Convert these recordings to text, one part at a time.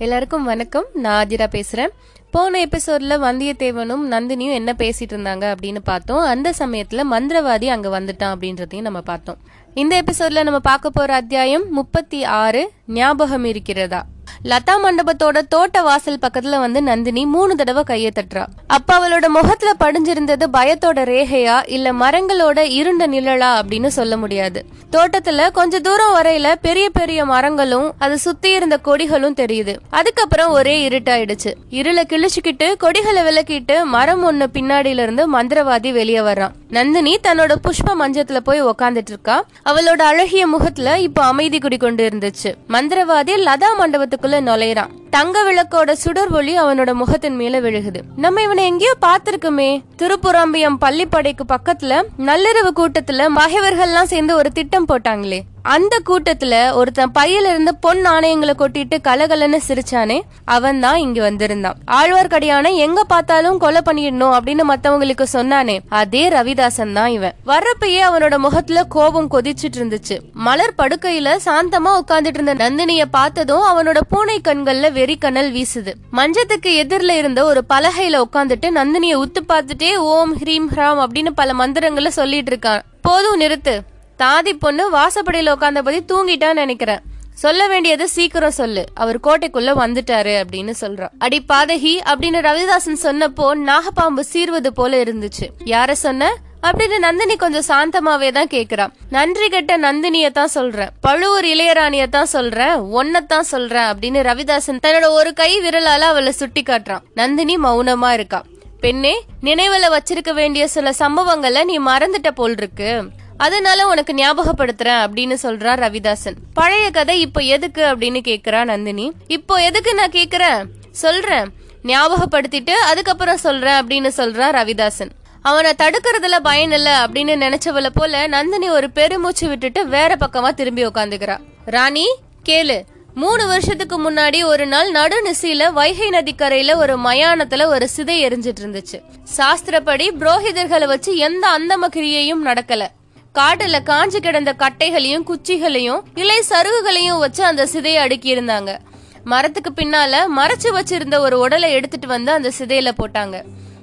எல்லாருக்கும் வணக்கம். நான் ஆதிரா பேசுறேன். போன எபிசோட்ல வந்தியத்தேவனும் நந்தினியும் என்ன பேசிட்டு இருந்தாங்க அப்படின்னு பார்த்தோம். அந்த சமயத்துல மந்திரவாதி அங்க வந்துட்டான் அப்படின்றதையும் நம்ம பார்த்தோம். இந்த எபிசோட்ல நம்ம பார்க்க போற அத்தியாயம் முப்பத்தி ஆறு ஞாபகம் இருக்கிறதா? லதா மண்டபத்தோட தோட்ட வாசல் பக்கத்துல வந்து நந்தினி மூணு தடவை கையை தட்டுறா. அப்ப அவளோட முகத்துல படிஞ்சிருந்தது பயத்தோட ரேகையா இல்ல மரங்களோட இருண்ட நிழலா அப்படின்னு சொல்ல முடியாது. தோட்டத்துல கொஞ்ச தூரம் வரையில பெரிய பெரிய மரங்களும் அது சுத்தி இருந்த கொடிகளும் தெரியுது. அதுக்கப்புறம் ஒரே இருட்டாயிடுச்சு. இருள கிழிச்சுக்கிட்டு கொடிகளை விளக்கிட்டு மரம் ஒண்ணு பின்னாடியில இருந்து மந்திரவாதி வெளியே வர்றான். நந்தினி தன்னோட புஷ்ப மஞ்சத்துல போய் உக்காந்துட்டு இருக்கா. அவளோட அழகிய முகத்துல இப்ப அமைதி குடிக்கொண்டு இருந்துச்சு. மந்திரவாதி லதா மண்டபத்துக்குள்ள நுழையிறான். தங்க விளக்கோட சுடர் ஒளி அவனோட முகத்தின் மேல விழுகுது. நம்ம இவனை எங்கேயோ பார்த்திருக்குமே. திருப்புராம்பியம் பள்ளிப்படைக்கு பக்கத்துல நள்ளிரவு கூட்டத்துல மகைவர்கள்லாம் சேர்ந்து ஒரு திட்டம் போட்டாங்களே. அந்த கூட்டத்துல ஒருத்தன் பையில இருந்து பொன் நாணயங்களை கொட்டிட்டு கலகலன்னு சிரிச்சானே அவன் தான் இங்க வந்திருந்தான். ஆழ்வார்க்கடியான எங்க பார்த்தாலும் கொலை பண்ணிடணும் அப்படின்னு மத்தவங்களுக்கு சொன்னானே அதே ரவிதாசன் தான் இவன். வர்றப்பயே அவனோட முகத்துல கோபம் கொதிச்சிட்டு இருந்துச்சு மலர் படுக்கையில சாந்தமா உட்கார்ந்துட்டு இருந்த நந்தினிய பார்த்ததும் அவனோட பூனை கண்கள்ல வெறிக்கனல் வீசுது. மஞ்சத்துக்கு எதிரில இருந்த ஒரு பலகையில உட்காந்துட்டு நந்தினிய உத்து பார்த்துட்டே ஓம் ஹ்ரீம் ஹ்ராம் அப்படின்னு பல மந்திரங்களை சொல்லிட்டு இருக்கான் போதும் நிறுத்து. தாதி பொண்ணு வாசப்படியில உட்காந்தபடி தூங்கிட்டான்னு நினைக்கிறேன். சொல்ல வேண்டியது சீக்கிரம் சொல்லு. அவர் கோட்டைக்குள்ள வந்துட்டாரு அப்படின்னு சொல்றான் அடி பாதகி அப்படின்னு ரவிதாசன் சொன்னப்போ நாகப்பாம்பு சீர்வது போல இருந்துச்சு. யார சொன்ன? அப்படின்னு நந்தினி கொஞ்சம் சாந்தமாவே தான் கேக்குறான் நன்றி கெட்ட நந்தினிய தான் சொல்றேன். பழுவூர் இளையராணிய தான் சொல்றேன். ஒன்னத்தான் சொல்றேன் அப்படின்னு ரவிதாசன் தன்னோட ஒரு கை விரலால அவளை சுட்டி காட்டுறான். நந்தினி மௌனமா இருக்கா. பெண்ணே நினைவுல வச்சிருக்க வேண்டிய சில சம்பவங்களை நீ மறந்துட்ட போல் இருக்கு அதனால உனக்கு ஞாபகப்படுத்துறேன் அப்படின்னு சொல்றா ரவிதாசன். பழைய கதை இப்போ எதுக்கு? அப்படின்னு கேக்குறா நந்தினி. இப்போ எதுக்கு நான் கேக்குறேன்? சொல்றேன். ஞாபகப்படுத்திட்டு அதுக்கப்புறம் சொல்றேன் அப்படின்னு சொல்றா ரவிதாசன். அவனை தடுக்கிறதுல பயன் இல்ல அப்படின்னு நினைச்சவள போல நந்தினி ஒரு பெருமூச்சு விட்டுட்டு வேற பக்கமா திரும்பி உக்காந்துக்கிறா. ராணி கேளு. மூணு வருஷத்துக்கு முன்னாடி ஒரு நாள் நடுநிசையில வைகை நதிக்கரையில ஒரு மயானத்துல ஒரு சிதை எரிஞ்சிட்டு இருந்துச்சு. சாஸ்திரப்படி புரோகிதர்களை வச்சு எந்த அந்தம கிரியையும் நடக்கல. காட்டுல காஞ்சு கிடந்த கட்டைகளையும் குச்சிகளையும் இலை சருகுகளையும் வச்சு அந்த சிதையை அடுக்கி இருந்தாங்க மரத்துக்கு பின்னால மறைச்சு வச்சிருந்த ஒரு உடலை எடுத்துட்டு வந்து அந்த சிதையில போட்டாங்க.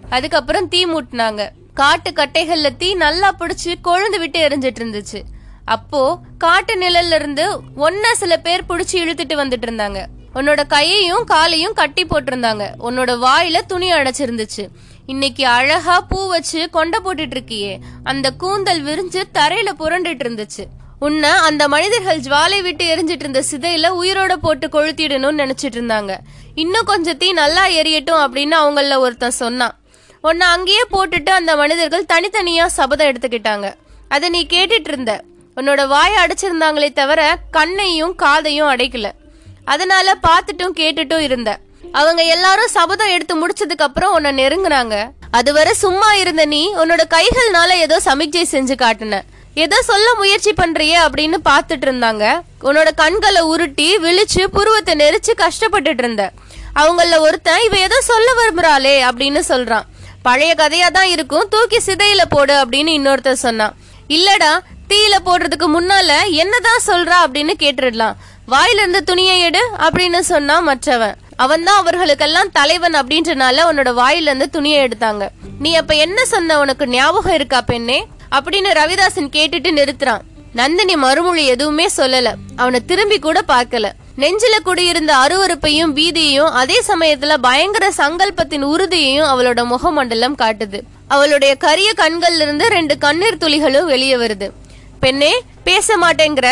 அதுக்கப்புறம் தீ மூட்டினாங்க. காட்டு கட்டைகள்ல தீ நல்லா பிடிச்சு கொழுந்து விட்டு எரிஞ்சிட்டு இருந்துச்சு. அப்போ காட்டு நிழல்ல இருந்து ஒன்னா சில பேர் புடிச்சு இழுத்துட்டு வந்துட்டு இருந்தாங்க. உன்னோட கையையும் காலையும் கட்டி போட்டிருந்தாங்க. உன்னோட வாயில துணி அடைச்சிருந்துச்சு. இன்னைக்கு அழகா பூ வச்சு கொண்டை போட்டுட்டு இருக்கியே. அந்த கூந்தல் விரிஞ்சு தரையில புரண்டுட்டு இருந்துச்சு. உன்னை அந்த மனிதர்கள் ஜுவாலை விட்டு எரிஞ்சிட்டு இருந்த சிதையில உயிரோட போட்டு கொளுத்திடணும்னு நினைச்சிட்டு இருந்தாங்க. இன்னும் கொஞ்சம் தீ நல்லா எரியட்டும் அப்படின்னு அவங்கள ஒருத்தன் சொன்னான். உன்னை அங்கேயே போட்டுட்டு அந்த மனிதர்கள் தனித்தனியா சபதம் எடுத்துக்கிட்டாங்க. அதை நீ கேட்டுட்டு இருந்த உன்னோட வாயை அடைச்சிருந்தாங்களே தவிர கண்ணையும் காதையும் அடைக்கல. அதனால பார்த்துட்டும் கேட்டுட்டும் இருந்த. அவங்க எல்லாரும் சபதம் எடுத்து முடிச்சதுக்கு அப்புறம் உன்னை நெருங்குனாங்க. அதுவரை சும்மா இருந்த நீ உன்னோட கைகள்னால ஏதோ சமிக்ஜை செஞ்சு காட்டின. ஏதோ சொல்ல முயற்சி பண்றியே அப்படின்னு பார்த்துட்டு இருந்தாங்க உன்னோட கண்களை உருட்டி விழிச்சு புருவத்தை நெரிச்சு கஷ்டப்பட்டுட்டு இருந்த அவங்கள ஒருத்தன் இவ ஏதோ சொல்ல விரும்புறாளே அப்படின்னு சொல்றான். பழைய கதையா தான் இருக்கும். தூக்கி சிதையில போடு அப்படின்னு இன்னொருத்தர் சொன்னான். இல்லடா தீயில போடுறதுக்கு முன்னால என்னதான் சொல்றா அப்படின்னு கேட்டுடலாம். வாயில இருந்து துணியை எடு அப்படின்னு சொன்னா மற்றவன். அவன் தான் அவர்களுக்கெல்லாம் தலைவன் அப்படின்றனால உன்னோட வாயில இருந்து துணியை எடுத்தாங்க. நீ அப்ப என்ன சொன்ன உனக்கு ஞாபகம் இருக்கா பெண்ணே? அப்படின்னு ரவிதாசன் கேட்டுட்டு நிறுத்துறான். நந்தினி மறுமொழி எதுவுமே சொல்லல. அவனை திரும்பி கூட பார்க்கல. நெஞ்சில குடியிருந்த அருவருப்பையும் பீதியையும் அதே சமயத்துல பயங்கர சங்கல்பத்தின் உறுதியையும் அவளோட முகமண்டலம் காட்டுது. அவளுடைய கரிய கண்கள்ல இருந்து ரெண்டு கண்ணீர் துளிகளும் வெளியே வருது. பெண்ணே பேச மாட்டேங்கிற.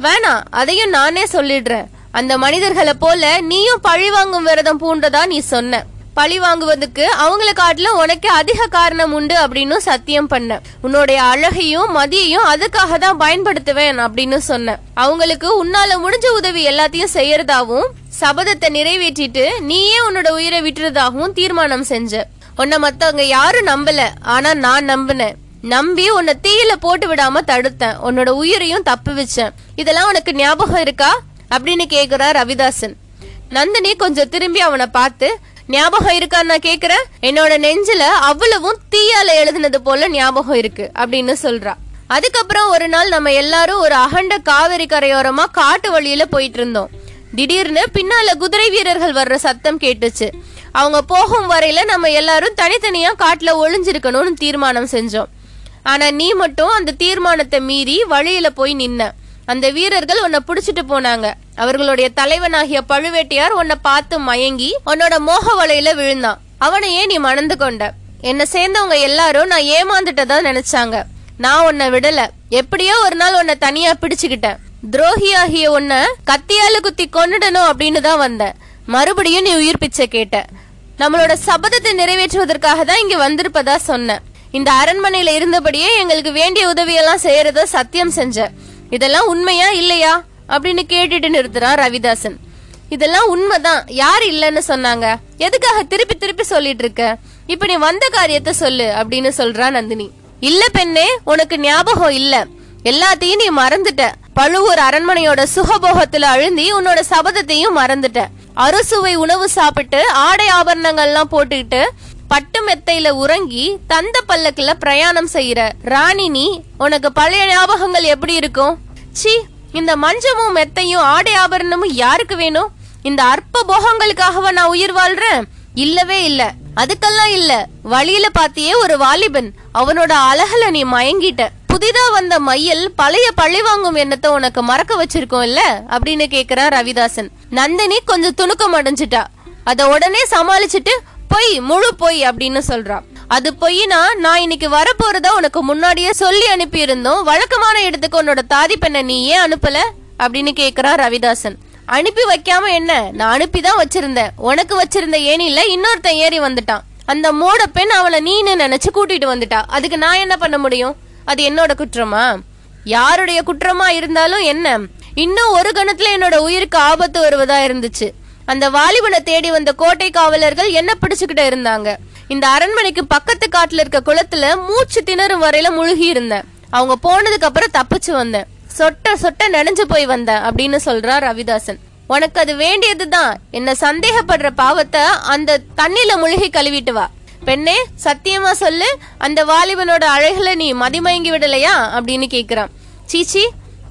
வேணாம் அதையும் நானே சொல்லிடுறேன். அந்த மனிதர்களை போல நீயும் பழி வாங்கும் விரதம் பூண்டதா நீ சொன்ன. பழி வாங்குவதுக்கு அவங்கள காட்டில உனக்கு அதிக காரணம் உண்டு அப்படின்னு சத்தியம் பண்ண. உன்னுடைய அழகையும் மதியையும் அதுக்காக தான் பயன்படுத்துவேன் அப்படின்னு சொன்ன. அவங்களுக்கு உன்னால முடிஞ்ச உதவி எல்லாத்தையும் செய்யறதாவும் சபதத்தை நிறைவேற்றிட்டு நீயே உன்னோட உயிரை விட்டுறதாகவும் தீர்மானம் செஞ்ச. உன்னை மத்தவங்க யாரும் நம்பல ஆனா நான் நம்பினேன். நம்பி உன்னை தீயில போட்டு விடாம தடுத்தேன். உன்னோட உயிரையும் தப்பு வச்சேன். இதெல்லாம் உனக்கு ஞாபகம் இருக்கா? அப்படின்னு கேக்குறா ரவிதாசன். நந்தினி கொஞ்சம் திரும்பி அவனை பார்த்து ஞாபகம் இருக்கான்னு நான் கேக்குறேன். என்னோட நெஞ்சில அவ்வளவும் தீயால எழுதுனது போல ஞாபகம் இருக்கு அப்படின்னு சொல்றா. அதுக்கப்புறம் ஒரு நாள் நம்ம எல்லாரும் ஒரு அகண்ட காவிரி கரையோரமா காட்டு வழியில போயிட்டு இருந்தோம். திடீர்னு பின்னால குதிரை வீரர்கள் வர்ற சத்தம் கேட்டுச்சு. அவங்க போகும் வரையில நம்ம எல்லாரும் தனித்தனியா காட்டுல ஒளிஞ்சிருக்கணும்னு தீர்மானம் செஞ்சோம். ஆனா நீ மட்டும் அந்த தீர்மானத்தை மீறி வழியில போய் நின்ன. அந்த வீரர்கள் உன்னை புடிச்சிட்டு போனாங்க. அவர்களுடைய தலைவனாகிய பழுவேட்டையார் உன்னை பார்த்து மயங்கி உன்னோட மோக வலையில விழுந்தான். அவனையே நீ மணந்து கொண்ட? என்னை சேர்ந்தவங்க எல்லாரும் நான் ஏமாந்துட்டதா நினைச்சாங்க. நான் உன்னை விடல. எப்படியோ ஒரு நாள் உன்னை தனியா பிடிச்சுக்கிட்டேன். துரோகியாகிய உன்னை கத்தியால குத்தி கொன்னுடணும் அப்படின்னு தான் வந்தேன். மறுபடியும் நீ உயிர் பிச்சை கேட்ட. நம்மளோட சபதத்தை நிறைவேற்றுவதற்காக தான் இங்க வந்திருப்பதா சொன்னேன். இந்த அரண்மனையில இருந்தபடியே எங்களுக்கு வேண்டிய உதவியெல்லாம் செய்யறத சத்தியம் செஞ்சேன். இதெல்லாம் உண்மையா இல்லையா அப்படின்னு கேட்டுட்டு நிறுத்துறான் ரவிதாசன். இதெல்லாம் உண்மைதான். யார் இல்லைன்னு சொன்னாங்க. எதுக்காக திருப்பி திருப்பி சொல்லிட்டு இருக்க? இப்ப நீ வந்த காரியத்தை சொல்லு அப்படின்னு சொல்றா நந்தினி. இல்ல பெண்ணே உனக்கு ஞாபகம் இல்ல. எல்லாத்தையும் நீ மறந்துட்ட. பழுவூர் அரண்மனையோட சுகபோகத்துல அழுந்தி உன்னோட சபதத்தையும் மறந்துட்ட. அறுசுவை உணவு சாப்பிட்டு ஆடை ஆபரணங்கள்லாம் போட்டுக்கிட்டு பட்டு மெத்தையில உறங்கி தந்த பல்லக்குல பிரயாணம் செய்யற ராணி நீ உனக்கு பழைய ஞாபகங்கள் எப்படி இருக்கும்? சி இந்த மஞ்சமும் மெத்தையும் ஆடை ஆபரணமும் யாருக்கு வேணும்? இந்த அற்ப போகங்களுக்காகவா நான் உயிர் வாழ்றேன்? இல்லவே இல்ல. அதுக்கெல்லாம் இல்ல. வழியில பாத்தியே ஒரு வாலிபன். அவனோட அழகுல நீ மயங்கிட்ட. புதிதா வந்த மையல் பழைய பழி வாங்கும் எண்ணத்தை உனக்கு மறக்க வச்சிருக்கோம் இல்ல அப்படின்னு கேக்குறான் ரவிதாசன். நந்தினி கொஞ்சம் துணுக்கம் அடைஞ்சிட்டா. அத உடனே சமாளிச்சுட்டு பொய் முழு பொய் அப்படின்னு சொல்றா. அது பொய்னா நான் இன்னைக்கு வரப்போறதா உனக்கு முன்னாடியே சொல்லி அனுப்பியிருந்தோம். வழக்கமான இடத்துக்கு உன்னோட தாதி பெண்ணை நீ ஏன் அனுப்பல? அப்படின்னு கேக்குறா ரவிதாசன். அனுப்பி வைக்காம என்ன? நான் அனுப்பிதான் வச்சிருந்தேன். உனக்கு வச்சிருந்த ஏனில இன்னொருத்தன் ஏறி வந்துட்டான். அந்த மூட பெண் அவளை நீனு நினைச்சு கூட்டிட்டு வந்துட்டா. அதுக்கு நான் என்ன பண்ண முடியும்? அது என்னோட குற்றமா? யாருடைய குற்றமா இருந்தாலும் என்ன? இன்னும் ஒரு கணத்துல என்னோட உயிருக்கு ஆபத்து வருவதா இருந்துச்சு. அந்த வாலிபனை தேடி வந்த கோட்டை காவலர்கள் என்ன பிடிச்சுக்கிட்டு இருந்தாங்க? இந்த அரண்மனைக்கு பக்கத்து காட்டுல இருக்க குளத்துல மூச்சு திணறும் வரையில முழுகி இருந்தேன் அவங்க போனதுக்கு அப்புறம் தப்பிச்சு வந்தேன். சொட்ட சொட்ட நனைஞ்சு போய் வந்தேன் அப்படின்னு சொல்றார் ரவிதாசன். உனக்கு அது வேண்டியதுதான். என்ன சந்தேகப்படுற பாவத்தை அந்த தண்ணில முழுகி கழுவிட்டு வா. பெண்ணே சத்தியமா சொல்லு அந்த வாலிபனோட அழகுல நீ மதிமயங்கி விடலையா? அப்படின்னு கேக்குறான். சீச்சி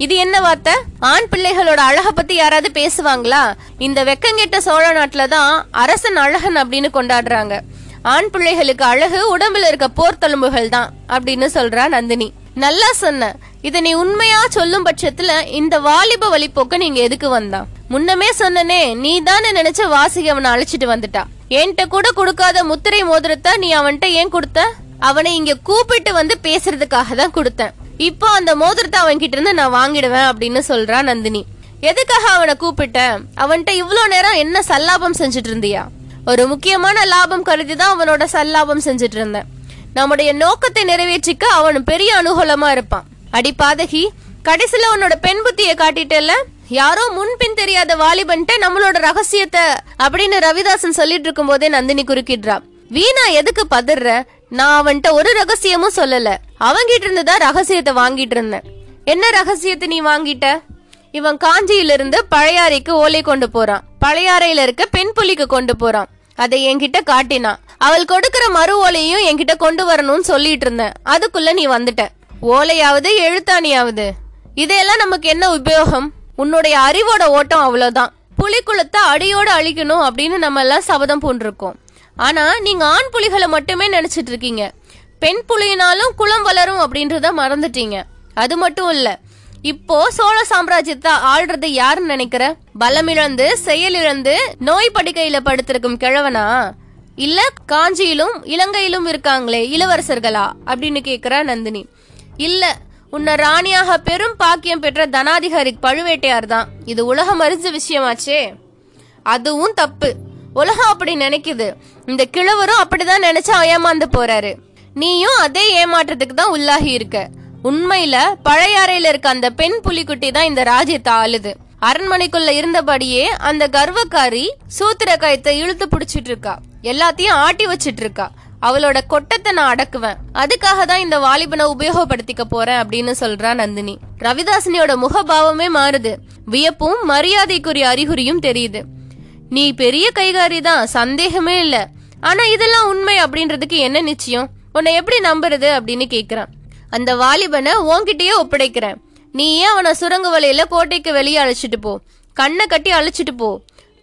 இது என்ன வார்த்தை? ஆண் பிள்ளைகளோட அழக பத்தி யாராவது பேசுவாங்களா? இந்த வெக்கங்கெட்ட சோழ நாட்டுல தான் அரசன் அழகன் அப்படின்னு கொண்டாடுறாங்க. ஆண் பிள்ளைகளுக்கு அழகு உடம்புல இருக்க போர்த்தழும்புகள் தான் அப்படின்னு சொல்றா நந்தினி. நல்லா சொன்ன. இத நீ உண்மையா சொல்லும் பட்சத்துல இந்த வாலிப வழிப்போக்க நீங்க எதுக்கு வந்தா? முன்னமே சொன்னனே நீ தானே நினைச்ச வாசிக அவனை அழைச்சிட்டு வந்துட்டா. என்கிட்ட கூட கொடுக்காத முத்திரை மோதிரத்தை நீ அவன்கிட்ட ஏன் கொடுத்த? அவனை இங்க கூப்பிட்டு வந்து பேசுறதுக்காக தான் கொடுத்தேன். இப்போ அந்த மோதிரத்தை அவன் கிட்ட இருந்து நான் வாங்கிடுவேன் அப்படின்னு சொல்றா நந்தினி. எதுக்காக அவனை கூப்பிட்ட? அவன்கிட்ட இவ்வளோ நேரம் என்ன சல்லாபம் செஞ்சுட்டு இருந்தியா? ஒரு முக்கியமான லாபம் கருதி தான் அவனோட சல்லாபம் செஞ்சுட்டு இருந்தேன். நம்முடைய நோக்கத்தை நிறைவேற்றிக்க அவன் பெரிய அனுகூலமா இருப்பான். அடி பாதகி கடைசியில உன்னோட பெண் புத்திய காட்டிட்டல யாரோ முன்பின் தெரியாத வாலிபன்ட்ட நம்மளோட ரகசியத்தை அப்படின்னு ரவிதாசன் சொல்லிட்டு இருக்கும் போதே நந்தினி குறுக்கிடுறா. வீணா எதுக்கு பதற? நான் அவன்கிட்ட ஒரு ரகசியமும் சொல்லல. அவங்கிட்ட இருந்து தான் ரகசியத்தை வாங்கிட்டு இருந்தேன் என்ன ரகசியத்தை நீ வாங்கிட்ட? இவன் காஞ்சியிலிருந்து பழையாறைக்கு ஓலை கொண்டு போறான். பழையாறையில இருக்க பெண் புலிக்கு கொண்டு போறான். அதை என்கிட்ட காட்டினான் அவள் கொடுக்கிற மறு ஓலையும் என்கிட்ட கொண்டு வரணும்னு சொல்லிட்டு இருந்தேன் அதுக்குள்ள நீ வந்துட்ட. ஓலையாவது எழுத்தாணியாவது? இதையெல்லாம் நமக்கு என்ன உபயோகம்? உன்னுடைய அறிவோட ஓட்டம் அவ்வளவுதான். புலிக்குளத்தை அடியோட அழிக்கணும் அப்படின்னு நம்ம எல்லாம் சபதம் பூண்டிருக்கோம். ஆனா நீங்க ஆண் புலிகளை மட்டுமே நினைச்சிட்டு இருக்கீங்க. பெண் புலியினாலும் குளம் வளரும் அப்படின்றத மறந்துட்டீங்க. அது மட்டும் இல்ல இப்போ சோழ சாம்ராஜ்யத்தை ஆள்றது யாருன்னு நினைக்கிற? பலமிழந்து செயலிழந்து நோய் படுக்கையில படுத்திருக்கும் கிழவனா? இல்ல காஞ்சியிலும் இலங்கையிலும் இருக்காங்களே இளவரசர்களா? அப்படின்னு கேக்குறா நந்தினி. இல்ல உன்னை ராணியாக பெரும் பாக்கியம் பெற்ற தனாதிகாரி பழுவேட்டையார் தான். இது உலகம் அறிஞ்ச விஷயமாச்சே. அதுவும் தப்பு. உலகம் அப்படி நினைக்குது. இந்த கிழவரும் அப்படிதான் நினைச்சா ஏமாந்து போறாரு. நீயும் அதே ஏமாற்றத்துக்கு தான் உள்ளாகி இருக்க. உண்மையில பழையாறையில இருக்க அந்த பெண் புலிக்குட்டி தான் இந்த ராஜ்யத்தை ஆளுது. அரண்மனைக்குள்ள இருந்தபடியே அந்த கர்வக்காரி சூத்திர கயத்தை இழுத்து பிடிச்சிட்டு இருக்கா. எல்லாத்தையும் ஆட்டி வச்சிட்டு இருக்கா. அவளோட கொட்டத்தை நான் அடக்குவேன். அதுக்காக தான் இந்த வாலிபனை உபயோகப்படுத்திக்க போறேன் அப்படின்னு சொல்றா நந்தினி. ரவிதாசனியோட முகபாவமே மாறுது. வியப்பும் மரியாதைக்குரிய அறிகுறியும் தெரியுது. நீ பெரிய கைகாரி தான் சந்தேகமே இல்ல. ஆனா இதெல்லாம் உண்மை அப்படின்றதுக்கு என்ன நிச்சயம்? உன்னை எப்படி நம்புறது அப்படின்னு கேக்குறான். அந்த வாலிபனை உன்கிட்டயே ஒப்படைக்கிறேன். நீ ஏன் அவனை சுரங்க வலையில கோட்டைக்கு வெளியே அழைச்சிட்டு போ? கண்ணை கட்டி அழைச்சிட்டு போ.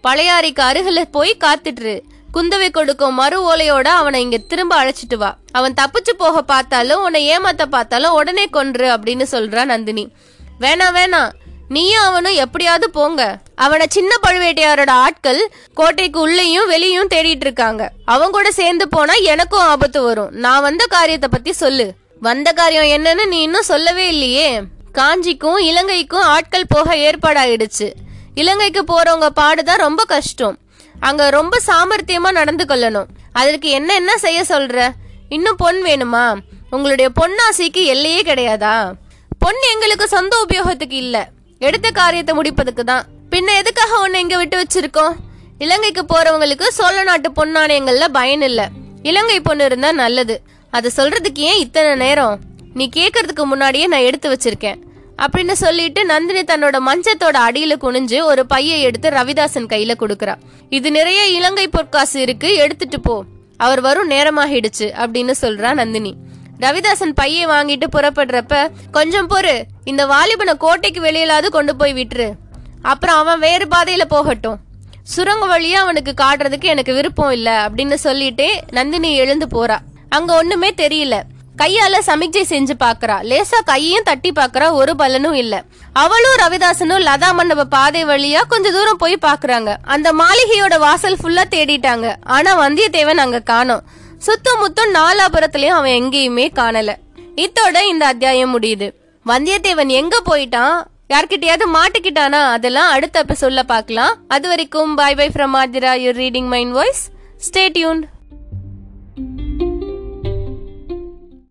பழையாறைக்கு அருகில போய் காத்துட்டுரு. குந்தவை கொடுக்கும் மறு ஓலையோட அவனை இங்க திரும்ப அழைச்சிட்டு வா. அவன் தப்பிச்சு போக பார்த்தாலும் உன்னை ஏமாத்த பார்த்தாலும் உடனே கொன்று அப்படின்னு சொல்றா நந்தினி. வேணாம் வேணாம். நீயும் அவனும் எப்படியாவது போங்க. அவனை சின்ன பழுவேட்டையாரோட ஆட்கள் கோட்டைக்கு உள்ளேயும் வெளியும் தேடிட்டு இருக்காங்க. அவங்க கூட சேர்ந்து போனா எனக்கும் ஆபத்து வரும். நான் வந்த காரியத்தை பத்தி சொல்லு. வந்த காரியம் என்னன்னு நீ இன்னும் சொல்லவே இல்லையே. காஞ்சிக்கும் இலங்கைக்கும் ஆட்கள் போக ஏற்பாடாயிடுச்சு. இலங்கைக்கு போறவங்க பாடுதான் ரொம்ப கஷ்டம். அங்க ரொம்ப சாமர்த்தியமா நடந்து கொள்ளணும். அதற்கு என்ன என்ன செய்ய சொல்ற? இன்னும் பொன் வேணுமா? உங்களுடைய பொன்னாசிக்கு எல்லையே கிடையாதா? பொன் எங்களுக்கு சொந்த உபயோகத்துக்கு இல்லை. எடுத்த காரியத்தை முடிப்பதுக்கு தான். பின்ன எதுக்காக உன்னை இங்க விட்டு வச்சிருக்கோம்? இலங்கைக்கு போறவங்களுக்கு சோழ நாட்டு பொன்னாணயங்கள்ல பயன் இல்ல. இலங்கை பொண்ணு இருந்தா நல்லது. அதை சொல்றதுக்கு ஏன் இத்தனை நேரம்? நீ கேக்குறதுக்கு முன்னாடியே நான் எடுத்து வச்சிருக்கேன். அப்படின்னு சொல்லிட்டு நந்தினி தன்னோட மஞ்சத்தோட அடியில குனிஞ்சு ஒரு பையை எடுத்து ரவிதாசன் கையில கொடுக்கறா. இது நிறைய இலங்கை பொற்காசு இருக்கு எடுத்துட்டு போ. அவர் வரும் நேரமாகிடுச்சு அப்படின்னு சொல்றா நந்தினி. ரவிதாசன் பையை வாங்கிட்டு புறப்படுறப்ப கொஞ்சம் பொறு இந்த வாலிபனை கோட்டைக்கு வெளியிலாவது கொண்டு போய் விட்டுரு. அப்புறம் அவன் வேறு பாதையில போகட்டும். சுரங்க வழியா அவனுக்கு காட்டுறதுக்கு எனக்கு விருப்பம் இல்ல அப்படின்னு சொல்லிட்டு நந்தினி எழுந்து போறா. அங்க ஒண்ணுமே தெரியல. கையால சமிக்ஜை செஞ்சு பாக்குறா. லேசா கையையும் தட்டி பாக்குறா. ஒரு பலனும் இல்ல. அவளும் ரவிதாசனும் லதா மண்டப பாதை வழியா கொஞ்ச தூரம் போய் பாக்குறாங்க. அந்த மாளிகையோட வாசல் ஃபுல்லா தேடிட்டாங்க. ஆனா வந்தியத்தேவன் அங்க காணோம். சுத்தம் முத்தம் நாலாபுரத்துலயும் அவன் எங்கேயுமே காணல. இத்தோட இந்த அத்தியாயம் முடியுது. வந்தியத்தேவன் எங்க போயிட்டான்? யார்கிட்டயாவது மாட்டிக்கிட்டானா? அதெல்லாம் அடுத்த எபிசோட்ல பார்க்கலாம். அது வரைக்கும் bye bye from Aathira. Your reading mind voice stay tune